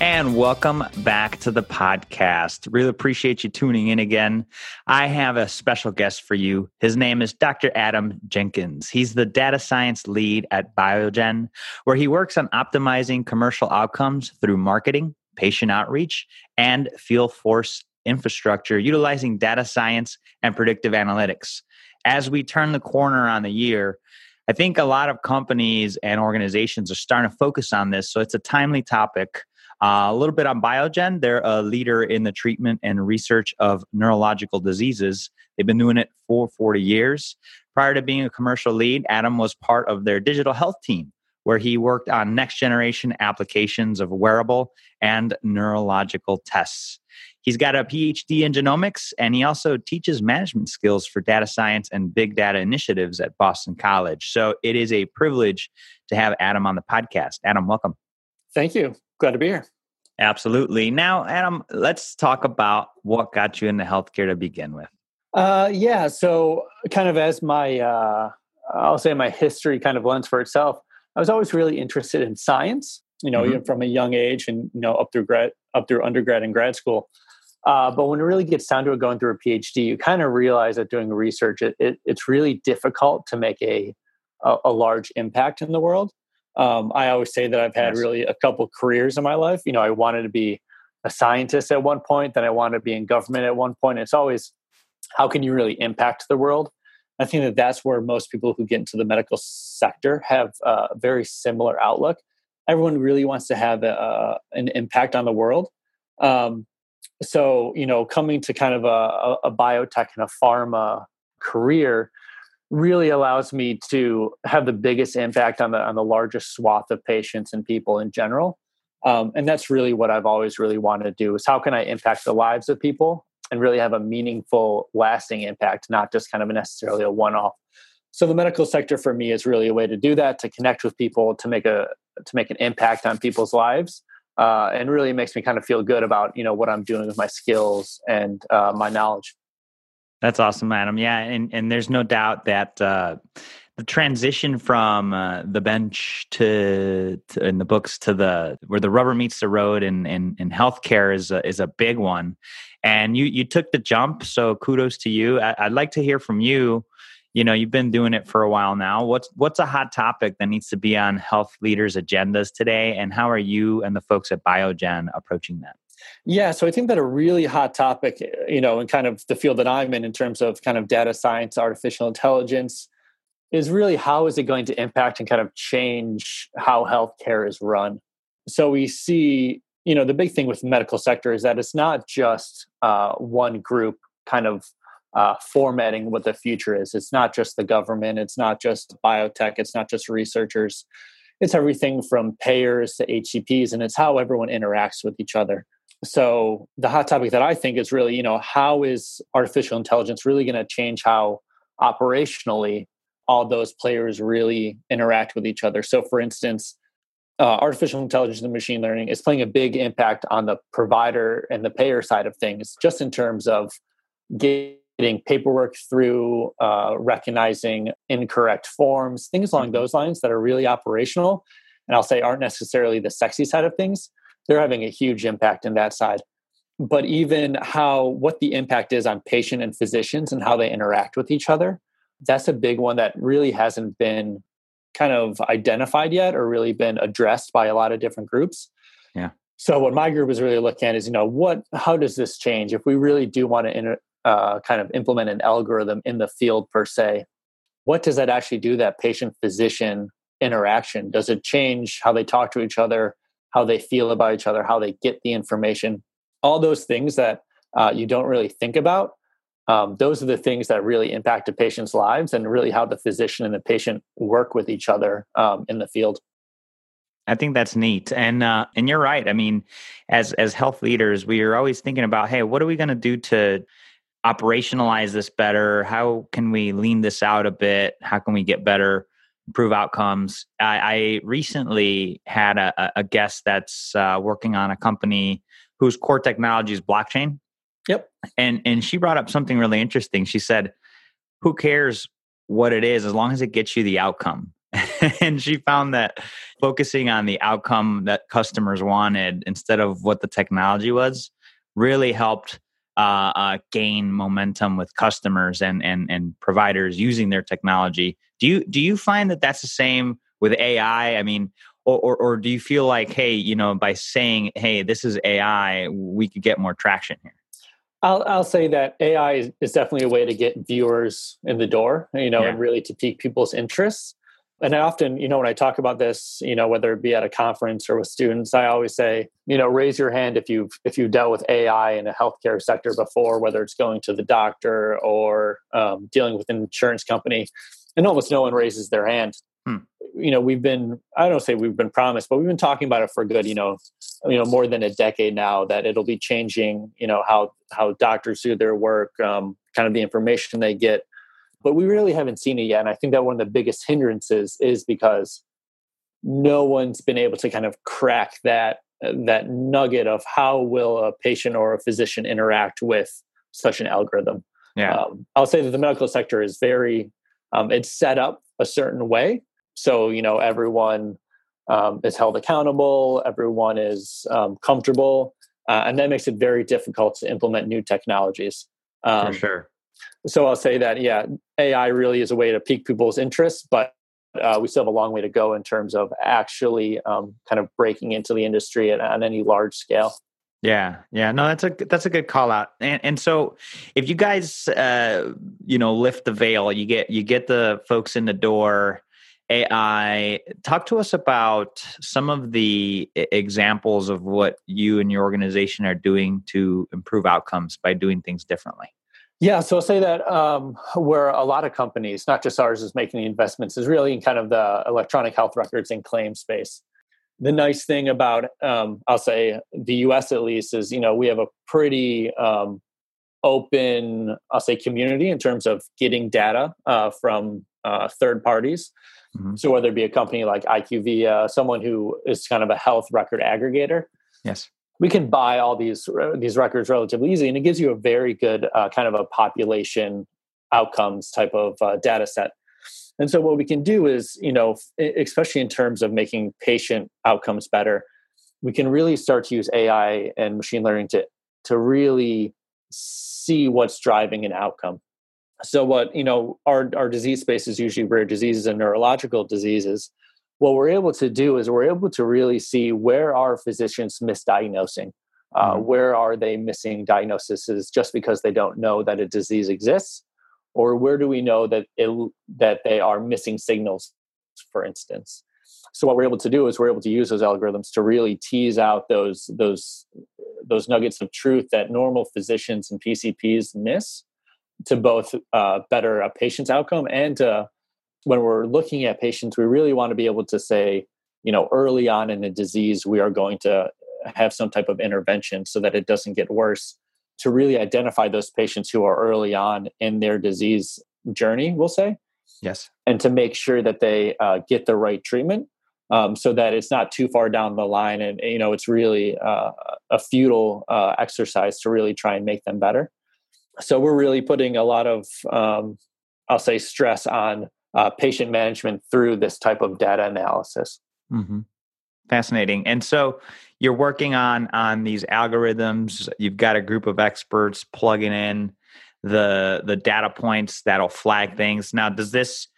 And welcome back to the podcast. Really appreciate you tuning in again. I have a special guest for you. His name is Dr. Adam Jenkins. He's the data science lead at Biogen, where he works on optimizing commercial outcomes through marketing, patient outreach, and field force infrastructure, utilizing data science and predictive analytics. As we turn the corner on the year, I think a lot of companies and organizations are starting to focus on this. So it's a timely topic. Uh, a little bit on Biogen. They're a leader in the treatment and research of neurological diseases. They've been doing it for 40 years. Prior to being a commercial lead, Adam was part of their digital health team, where he worked on next generation applications of wearable and neurological tests. He's got a PhD in genomics, and he also teaches management skills for data science and big data initiatives at Boston College. So it is a privilege to have Adam on the podcast. Adam, welcome. Thank you. Glad to be here. Absolutely. Now, Adam, let's talk about what got you into healthcare to begin with. Uh, yeah. So, kind of as my, uh, I'll say my history kind of lends for itself, I was always really interested in science. You know, mm-hmm. even from a young age, and you know, up through grad, up through undergrad and grad school. Uh, but when it really gets down to it, going through a PhD, you kind of realize that doing research, it, it, it's really difficult to make a, a, a large impact in the world. Um, I always say that I've had really a couple careers in my life. You know, I wanted to be a scientist at one point, then I wanted to be in government at one point. It's always how can you really impact the world? I think that that's where most people who get into the medical sector have a very similar outlook. Everyone really wants to have a, an impact on the world. Um, so, you know, coming to kind of a, a biotech and a pharma career, really allows me to have the biggest impact on the on the largest swath of patients and people in general. Um, and that's really what i've always really wanted to do is how can i impact the lives of people and really have a meaningful lasting impact not just kind of necessarily a one-off. So the medical sector for me is really a way to do that to connect with people to make a to make an impact on people's lives uh, and really makes me kind of feel good about you know what i'm doing with my skills and uh, my knowledge that's awesome, Adam. Yeah, and and there's no doubt that uh, the transition from uh, the bench to, to, in the books to the where the rubber meets the road in in, in healthcare is a, is a big one, and you you took the jump. So kudos to you. I, I'd like to hear from you. You know, you've been doing it for a while now. What's what's a hot topic that needs to be on health leaders' agendas today, and how are you and the folks at Biogen approaching that? Yeah, so I think that a really hot topic, you know, in kind of the field that I'm in, in terms of kind of data science, artificial intelligence, is really how is it going to impact and kind of change how healthcare is run? So we see, you know, the big thing with the medical sector is that it's not just uh, one group kind of uh, formatting what the future is. It's not just the government, it's not just biotech, it's not just researchers. It's everything from payers to HCPs, and it's how everyone interacts with each other so the hot topic that i think is really you know how is artificial intelligence really going to change how operationally all those players really interact with each other so for instance uh, artificial intelligence and machine learning is playing a big impact on the provider and the payer side of things just in terms of getting paperwork through uh, recognizing incorrect forms things along mm-hmm. those lines that are really operational and i'll say aren't necessarily the sexy side of things they're having a huge impact in that side. But even how what the impact is on patient and physicians and how they interact with each other that's a big one that really hasn't been kind of identified yet or really been addressed by a lot of different groups. Yeah. So what my group is really looking at is you know what how does this change? If we really do want to inter, uh, kind of implement an algorithm in the field per se what does that actually do that patient physician interaction? Does it change how they talk to each other how they feel about each other, how they get the information, all those things that uh, you don't really think about. Um, those are the things that really impact a patient's lives and really how the physician and the patient work with each other um, in the field. I think that's neat, and uh, and you're right. I mean, as as health leaders, we are always thinking about, hey, what are we going to do to operationalize this better? How can we lean this out a bit? How can we get better improve outcomes. I, I recently had a, a guest that's uh, working on a company whose core technology is blockchain. Yep. And and she brought up something really interesting. She said, "Who cares what it is as long as it gets you the outcome?" and she found that focusing on the outcome that customers wanted instead of what the technology was really helped uh, uh, gain momentum with customers and and and providers using their technology. Do you do you find that that's the same with AI? I mean, or, or, or do you feel like, hey, you know, by saying, hey, this is AI, we could get more traction here? I'll I'll say that AI is, is definitely a way to get viewers in the door, you know, yeah. and really to pique people's interests and I often, you know, when I talk about this, you know, whether it be at a conference or with students, I always say, you know, raise your hand if you've if you've dealt with AI in a healthcare sector before, whether it's going to the doctor or um, dealing with an insurance company, and almost no one raises their hand. Hmm. You know, we've been I don't say we've been promised, but we've been talking about it for good, you know, you know, more than a decade now that it'll be changing, you know, how how doctors do their work, um, kind of the information they get but we really haven't seen it yet. And I think that one of the biggest hindrances is because no one's been able to kind of crack that that nugget of how will a patient or a physician interact with such an algorithm. Yeah, um, I'll say that the medical sector is very um, it's set up a certain way, so you know everyone um, is held accountable, everyone is um, comfortable, uh, and that makes it very difficult to implement new technologies. For um, sure so I'll say that yeah, AI really is a way to pique people's interest, but uh, we still have a long way to go in terms of actually um, kind of breaking into the industry at, on any large scale. Yeah, yeah, no, that's a that's a good call out. And and so, if you guys, uh, you know, lift the veil, you get you get the folks in the door. AI, talk to us about some of the examples of what you and your organization are doing to improve outcomes by doing things differently. Yeah, so I'll say that um, where a lot of companies, not just ours, is making the investments is really in kind of the electronic health records and claim space. The nice thing about, um, I'll say, the U.S. at least is, you know, we have a pretty um, open, I'll say, community in terms of getting data uh, from uh, third parties. Mm-hmm. So whether it be a company like IQVIA, someone who is kind of a health record aggregator, yes, we can buy all these uh, these records relatively easy, and it gives you a very good uh, kind of a population outcomes type of uh, data set. And so what we can do is, you know, especially in terms of making patient outcomes better, we can really start to use AI and machine learning to to really see what's driving an outcome. So what you know, our our disease space is usually rare diseases and neurological diseases what we're able to do is we're able to really see where are physicians misdiagnosing uh, mm-hmm. where are they missing diagnoses just because they don't know that a disease exists or where do we know that it, that they are missing signals for instance so what we're able to do is we're able to use those algorithms to really tease out those those those nuggets of truth that normal physicians and pcps miss to both uh, better a patient's outcome and to when we're looking at patients, we really want to be able to say, you know, early on in the disease, we are going to have some type of intervention so that it doesn't get worse to really identify those patients who are early on in their disease journey, we'll say. Yes. And to make sure that they uh, get the right treatment um, so that it's not too far down the line and, you know, it's really uh, a futile uh, exercise to really try and make them better. So we're really putting a lot of, um, I'll say, stress on uh, patient management through this type of data analysis. Mm-hmm. Fascinating. And so you're working on on these algorithms. You've got a group of experts plugging in the the data points that'll flag things. Now, does this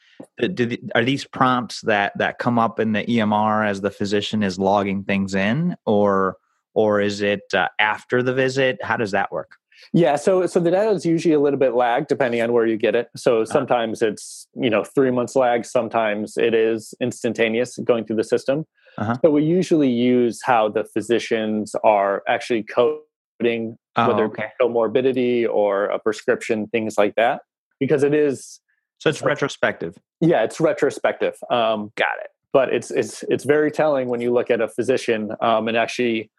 do are these prompts that that come up in the EMR as the physician is logging things in, or or is it uh, after the visit? How does that work? Yeah, so so the data is usually a little bit lagged depending on where you get it. So uh-huh. sometimes it's you know three months lag, sometimes it is instantaneous going through the system. Uh-huh. So we usually use how the physicians are actually coding oh, whether okay. comorbidity or a prescription, things like that, because it is. So it's retrospective. Yeah, it's retrospective. Um, Got it. But it's it's it's very telling when you look at a physician um, and actually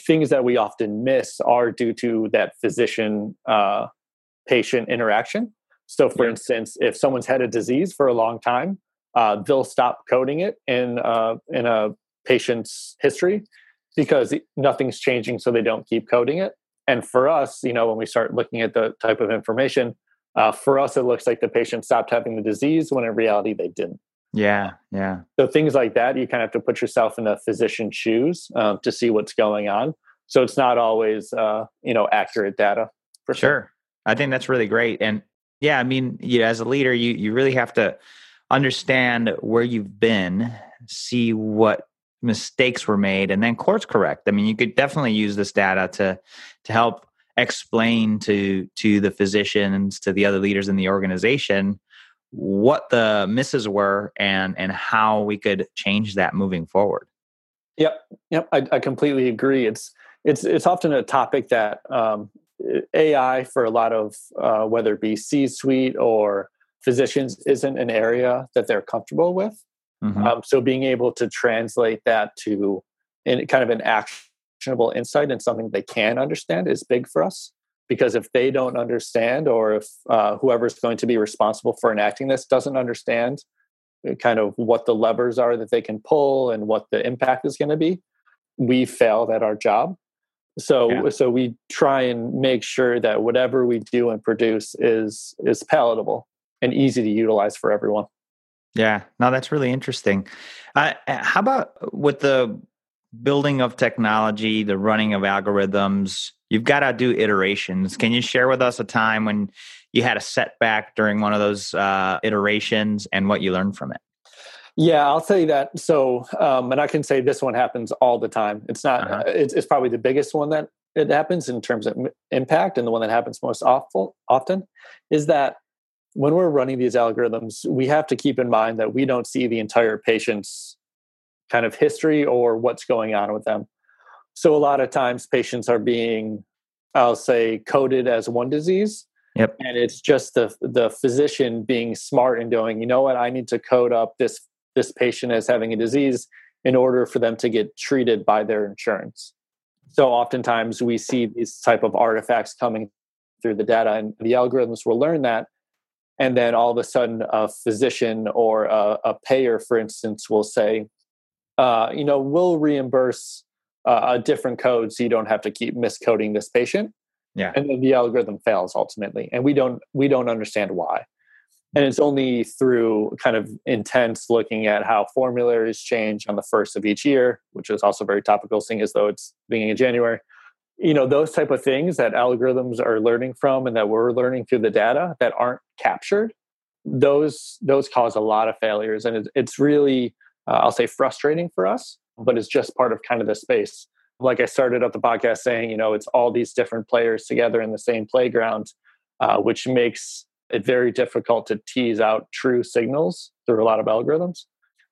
things that we often miss are due to that physician uh, patient interaction. So, for yeah. instance, if someone's had a disease for a long time, uh, they'll stop coding it in uh, in a patient's history because nothing's changing, so they don't keep coding it. And for us, you know, when we start looking at the type of information, uh, for us, it looks like the patient stopped having the disease when in reality they didn't. Yeah, yeah. So things like that, you kind of have to put yourself in the physician's shoes um, to see what's going on. So it's not always, uh, you know, accurate data. For sure. sure. I think that's really great. And yeah, I mean, you, as a leader, you you really have to understand where you've been, see what mistakes were made, and then course correct. I mean, you could definitely use this data to to help explain to to the physicians, to the other leaders in the organization, what the misses were and and how we could change that moving forward. Yep, yep, I, I completely agree. It's it's it's often a topic that um, AI for a lot of uh, whether it be C-suite or physicians isn't an area that they're comfortable with. Mm-hmm. Um, so being able to translate that to in kind of an actionable insight and something they can understand is big for us. Because if they don't understand, or if uh, whoever's going to be responsible for enacting this doesn't understand uh, kind of what the levers are that they can pull and what the impact is going to be, we failed at our job. So yeah. so we try and make sure that whatever we do and produce is is palatable and easy to utilize for everyone. Yeah, no, that's really interesting. Uh, how about with the building of technology, the running of algorithms? You've got to do iterations. Can you share with us a time when you had a setback during one of those uh, iterations and what you learned from it? Yeah, I'll tell you that. So, um, and I can say this one happens all the time. It's not. Uh-huh. It's, it's, probably the biggest one that it happens in terms of impact, and the one that happens most awful, often is that when we're running these algorithms, we have to keep in mind that we don't see the entire patient's kind of history or what's going on with them. So a lot of times patients are being, I'll say, coded as one disease. Yep. And it's just the the physician being smart and going, you know what, I need to code up this this patient as having a disease in order for them to get treated by their insurance. So oftentimes we see these type of artifacts coming through the data and the algorithms will learn that and then all of a sudden a physician or a, a payer for instance will say uh, you know we'll reimburse uh, a different code so you don't have to keep miscoding this patient. Yeah. And then the algorithm fails ultimately and we don't we don't understand why. And it's only through kind of intense looking at how formularies change on the first of each year which is also very topical seeing as though it's beginning of january. You know those type of things that algorithms are learning from and that we're learning through the data that aren't captured those those cause a lot of failures. And it's really uh, i'll say frustrating for us but it's just part of kind of the space. Like i started up the podcast saying you know it's all these different players together in the same playground uh, which makes it very difficult to tease out true signals through a lot of algorithms.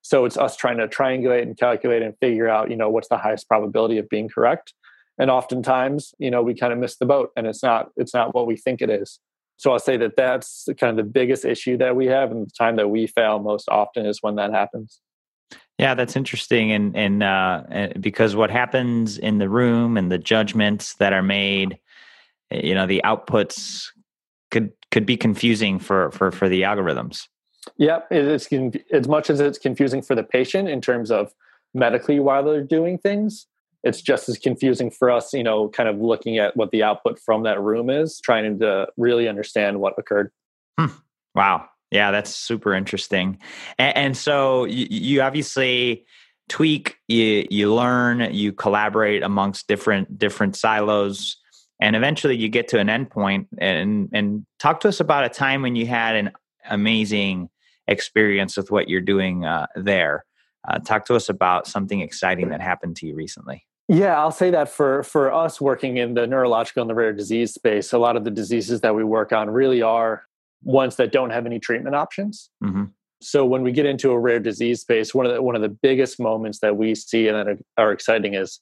So it's us trying to triangulate and calculate and figure out you know what's the highest probability of being correct. And oftentimes you know we kind of miss the boat and it's not it's not what we think it is. So i'll say that that's kind of the biggest issue that we have and the time that we fail most often is when that happens yeah that's interesting and and uh because what happens in the room and the judgments that are made eh, you know the outputs could could be confusing for for for the algorithms yeah it's as much as it's confusing for the patient in terms of medically while they're doing things it's just as confusing for us, you know, kind of looking at what the output from that room is, trying to really understand what occurred. Hmm. Wow. Yeah, that's super interesting. And, and so you, you, obviously tweak, you, you learn, you collaborate amongst different different silos, and eventually you get to an endpoint. And and talk to us about a time when you had an amazing experience with what you're doing uh, there. Uh, talk to us about something exciting that happened to you recently. Yeah, I'll say that for for us working in the neurological and the rare disease space, a lot of the diseases that we work on really are ones that don't have any treatment options. Mm-hmm. So when we get into a rare disease space, one of the one of the biggest moments that we see and that are, are exciting is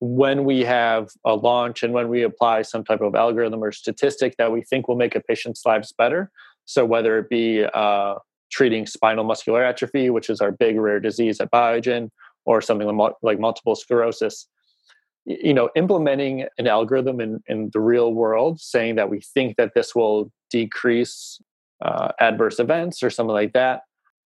when we have a launch and when we apply some type of algorithm or statistic that we think will make a patient's lives better. So whether it be uh, treating spinal muscular atrophy, which is our big rare disease at Biogen, or something like multiple sclerosis you know implementing an algorithm in, in the real world saying that we think that this will decrease uh, adverse events or something like that.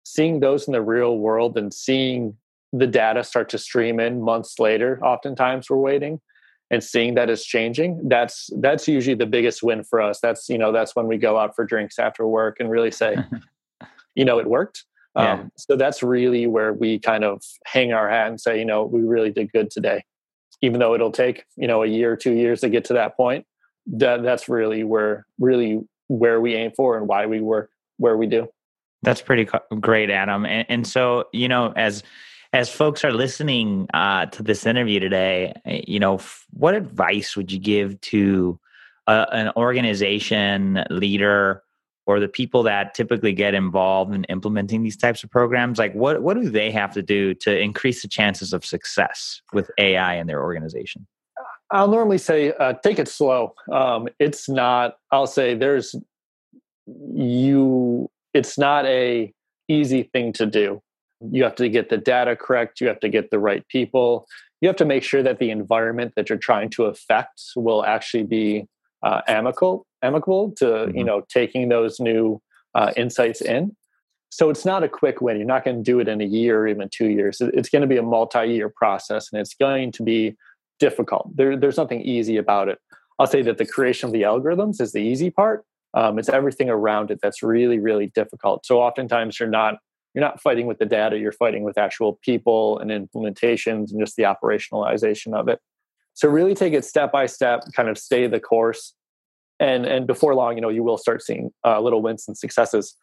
Seeing those in the real world and seeing the data start to stream in months later oftentimes we're waiting and seeing that it's changing that's that's usually the biggest win for us. That's you know that's when we go out for drinks after work and really say you know it worked. Yeah. um, so that's really where we kind of hang our hat and say you know we really did good today. Even though it'll take you know a year or two years to get to that point that that's really where really where we aim for and why we work where we do that's pretty great adam and, and so you know as as folks are listening uh, to this interview today, eh, you know, f- what advice would you give to uh, an organization leader or the people that typically get involved in implementing these types of programs? Like, what what do they have to do to increase the chances of success with AI in their organization? I'll normally say uh, take it slow. Um, it's not. I'll say there's you. It's not a easy thing to do you have to get the data correct you have to get the right people you have to make sure that the environment that you're trying to affect will actually be uh, amicable amicable to mm-hmm. you know taking those new uh, insights in so it's not a quick win you're not going to do it in a year or even two years it's going to be a multi-year process and it's going to be difficult. There, there's nothing easy about it. I'll say that the creation of the algorithms is the easy part. Um, it's everything around it that's really really difficult. So oftentimes you're not you're not fighting with the data you're fighting with actual people and implementations and just the operationalization of it. So really take it step by step kind of stay the course. And and before long you know you will start seeing uh, little wins and successes.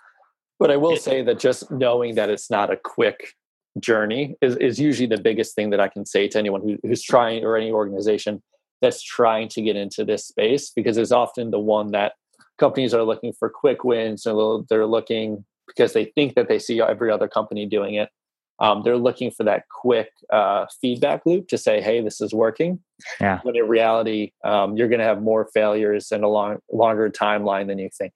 But i will say that just knowing that it's not a quick journey is, is usually the biggest thing that i can say to anyone who, who's trying or any organization that's trying to get into this space because it's often the one that companies are looking for quick wins and they're looking because they think that they see every other company doing it. Um, they're looking for that quick uh, feedback loop to say, "Hey, this is working." Yeah. When in reality, um, you're going to have more failures and a long, longer timeline than you think.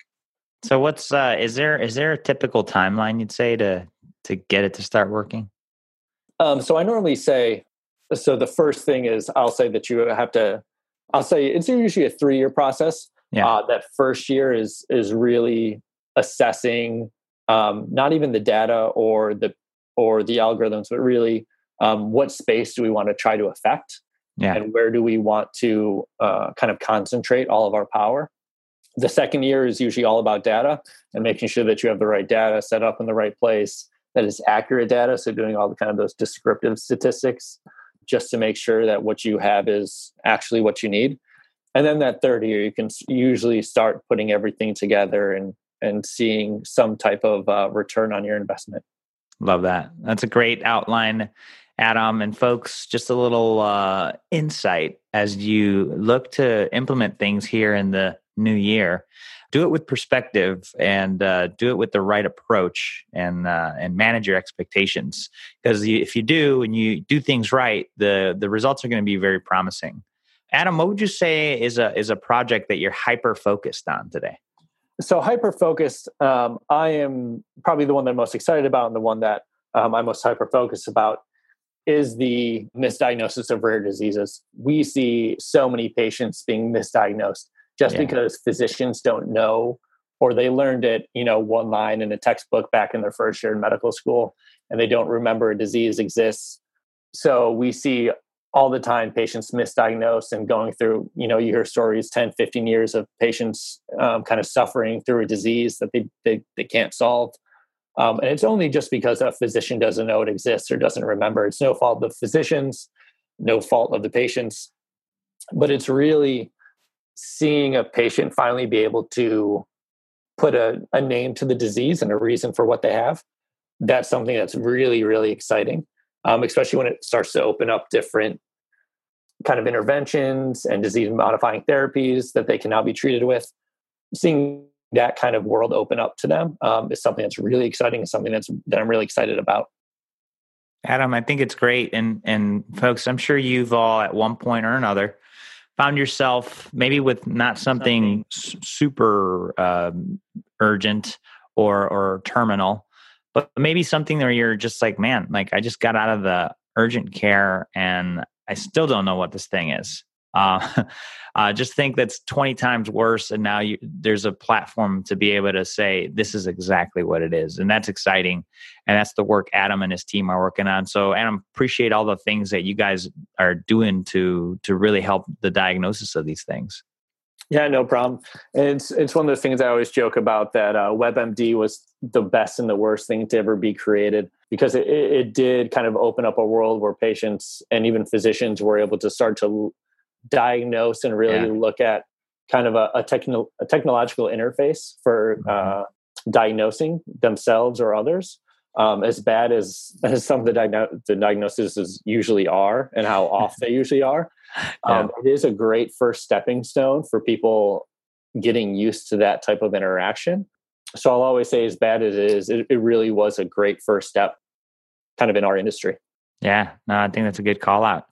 So, what's uh, is there is there a typical timeline you'd say to to get it to start working? Um, so, I normally say, so the first thing is I'll say that you have to. I'll say it's usually a three year process. Yeah. Uh, that first year is is really assessing um, not even the data or the or the algorithms, but really um, what space do we want to try to affect, yeah. and where do we want to uh, kind of concentrate all of our power. The second year is usually all about data and making sure that you have the right data set up in the right place, that is accurate data. So doing all the kind of those descriptive statistics just to make sure that what you have is actually what you need. And then that third year, you can usually start putting everything together and and seeing some type of uh, return on your investment. Love that. That's a great outline, Adam. And folks, just a little uh, insight as you look to implement things here in the new year. Do it with perspective and uh, do it with the right approach and uh, and manage your expectations. Because if you do and you do things right, the the results are going to be very promising. Adam, what would you say is a is a project that you're hyper focused on today? so hyper focused um, i am probably the one that i'm most excited about and the one that um, i'm most hyper focused about is the misdiagnosis of rare diseases we see so many patients being misdiagnosed just yeah. because physicians don't know or they learned it you know one line in a textbook back in their first year in medical school and they don't remember a disease exists. So we see all the time patients misdiagnosed and going through you know you hear stories 10 15 years of patients um, kind of suffering through a disease that they they, they can't solve. Um, and it's only just because a physician doesn't know it exists or doesn't remember. It's no fault of the physicians no fault of the patients. But it's really seeing a patient finally be able to put a, a name to the disease and a reason for what they have that's something that's really really exciting um, especially when it starts to open up different kind of interventions and disease modifying therapies that they can now be treated with. Seeing that kind of world open up to them um, is something that's really exciting and something that's that I'm really excited about. Adam, I think it's great, and and folks, I'm sure you've all at one point or another found yourself maybe with not something, something. super um, urgent or or terminal, but maybe something where you're just like, man, like I just got out of the urgent care and I still don't know what this thing is. Uh, uh, just think that's 20 times worse. And now you, there's a platform to be able to say, this is exactly what it is. And that's exciting. And that's the work Adam and his team are working on. So, Adam, appreciate all the things that you guys are doing to, to really help the diagnosis of these things. Yeah, no problem. And it's it's one of those things I always joke about that uh, WebMD was the best and the worst thing to ever be created because it, it did kind of open up a world where patients and even physicians were able to start to diagnose and really yeah. look at kind of a, a, techno, a technological interface for mm-hmm. uh, diagnosing themselves or others. Um, as bad as, as some of the, diagno- the diagnoses usually are and how off they usually are, um, yeah. it is a great first stepping stone for people getting used to that type of interaction. So I'll always say, as bad as it is, it, it really was a great first step kind of in our industry. Yeah, no, I think that's a good call out.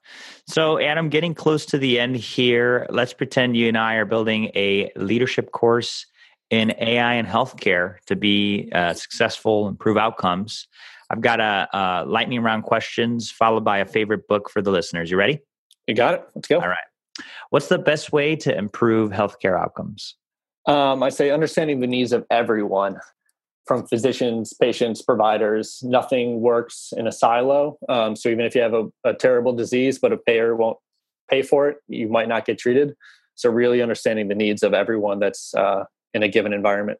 So, Adam, getting close to the end here, let's pretend you and I are building a leadership course in AI and healthcare to be uh, successful, improve outcomes. I've got a, a, lightning round questions followed by a favorite book for the listeners. You ready? You got it. Let's go. All right. What's the best way to improve healthcare outcomes? Um, I say understanding the needs of everyone from physicians, patients, providers. Nothing works in a silo. Um, so even if you have a, a, terrible disease, but a payer won't pay for it, you might not get treated. So really understanding the needs of everyone that's uh, in a given environment.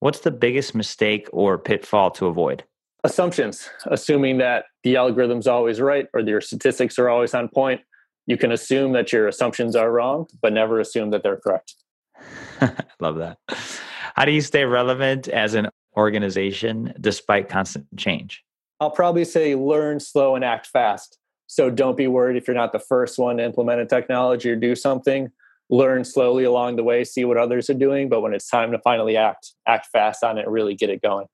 What's the biggest mistake or pitfall to avoid? Assumptions, assuming that the algorithm's always right or your statistics are always on point. You can assume that your assumptions are wrong, but never assume that they're correct. Love that. How do you stay relevant as an organization despite constant change? I'll probably say learn slow and act fast. So don't be worried if you're not the first one to implement a technology or do something. Learn slowly along the way, see what others are doing. But when it's time to finally act, act fast on it, really get it going.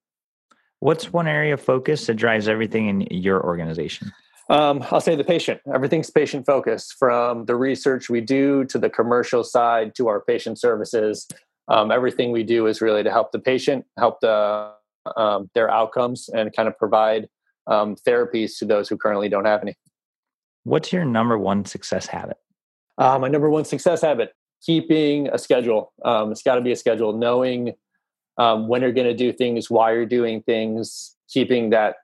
What's one area of focus that drives everything in your organization? Um, I'll say the patient. Everything's patient focused from the research we do to the commercial side to our patient services um, everything we do is really to help the patient, help the um, their outcomes, and kind of provide um, therapies to those who currently don't have any. What's your number one success habit? Uh, my number one success habit: keeping a schedule. Um, it's got to be a schedule. Knowing um, when you're going to do things, why you're doing things, keeping that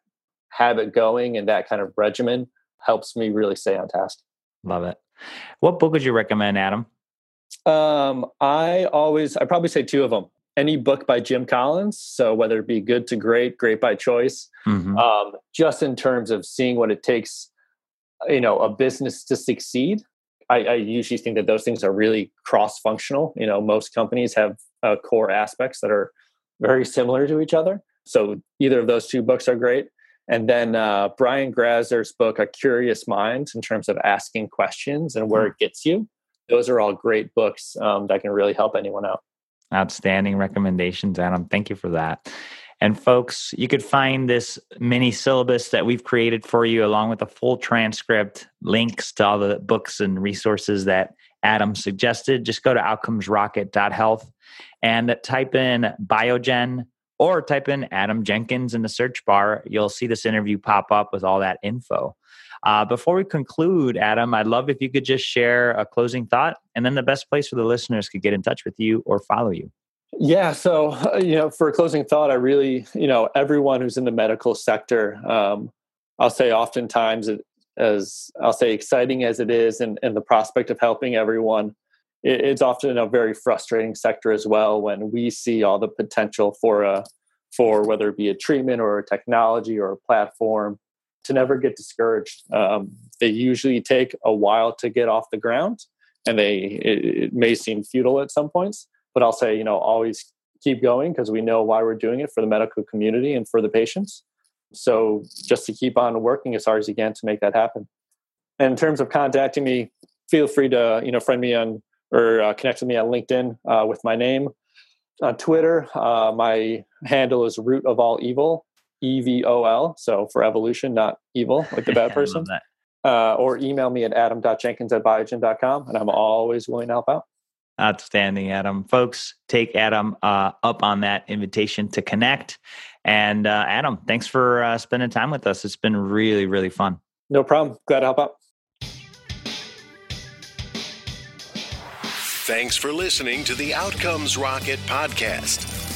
habit going, and that kind of regimen helps me really stay on task. Love it. What book would you recommend, Adam? Um, I always, I probably say two of them. Any book by Jim Collins, so whether it be good to great, great by choice, mm-hmm. um, just in terms of seeing what it takes, you know, a business to succeed. I, I usually think that those things are really cross-functional. You know, most companies have uh, core aspects that are very similar to each other. So either of those two books are great. And then uh, Brian Grazer's book, A Curious Mind, in terms of asking questions and where mm. it gets you those are all great books um, that can really help anyone out. Outstanding recommendations, Adam. Thank you for that. And folks, you could find this mini syllabus that we've created for you, along with a full transcript, links to all the books and resources that Adam suggested. Just go to outcomesrocket.health and type in Biogen or type in Adam Jenkins in the search bar. You'll see this interview pop up with all that info. Uh, before we conclude, Adam, I'd love if you could just share a closing thought and then the best place for the listeners could get in touch with you or follow you. Yeah. So, you know, for a closing thought, I really, you know, everyone who's in the medical sector, um, I'll say oftentimes, as I'll say, exciting as it is and, and the prospect of helping everyone, it, it's often a very frustrating sector as well when we see all the potential for a, for whether it be a treatment or a technology or a platform to never get discouraged. Um, they usually take a while to get off the ground, and they it, it may seem futile at some points. But I'll say, you know, always keep going because we know why we're doing it for the medical community and for the patients. So just to keep on working as hard as you can to make that happen. And in terms of contacting me, feel free to you know friend me on or uh, connect with me on LinkedIn uh, with my name. On Twitter, uh, my handle is root of all evil, E V O L. So for evolution, not evil, like the bad person. Uh, or email me at adam.jenkins at biogen.com, and I'm always willing to help out. Outstanding, Adam. Folks, take Adam uh, up on that invitation to connect. And uh, Adam, thanks for uh, spending time with us. It's been really, really fun. No problem. Glad to help out. Thanks for listening to the Outcomes Rocket podcast.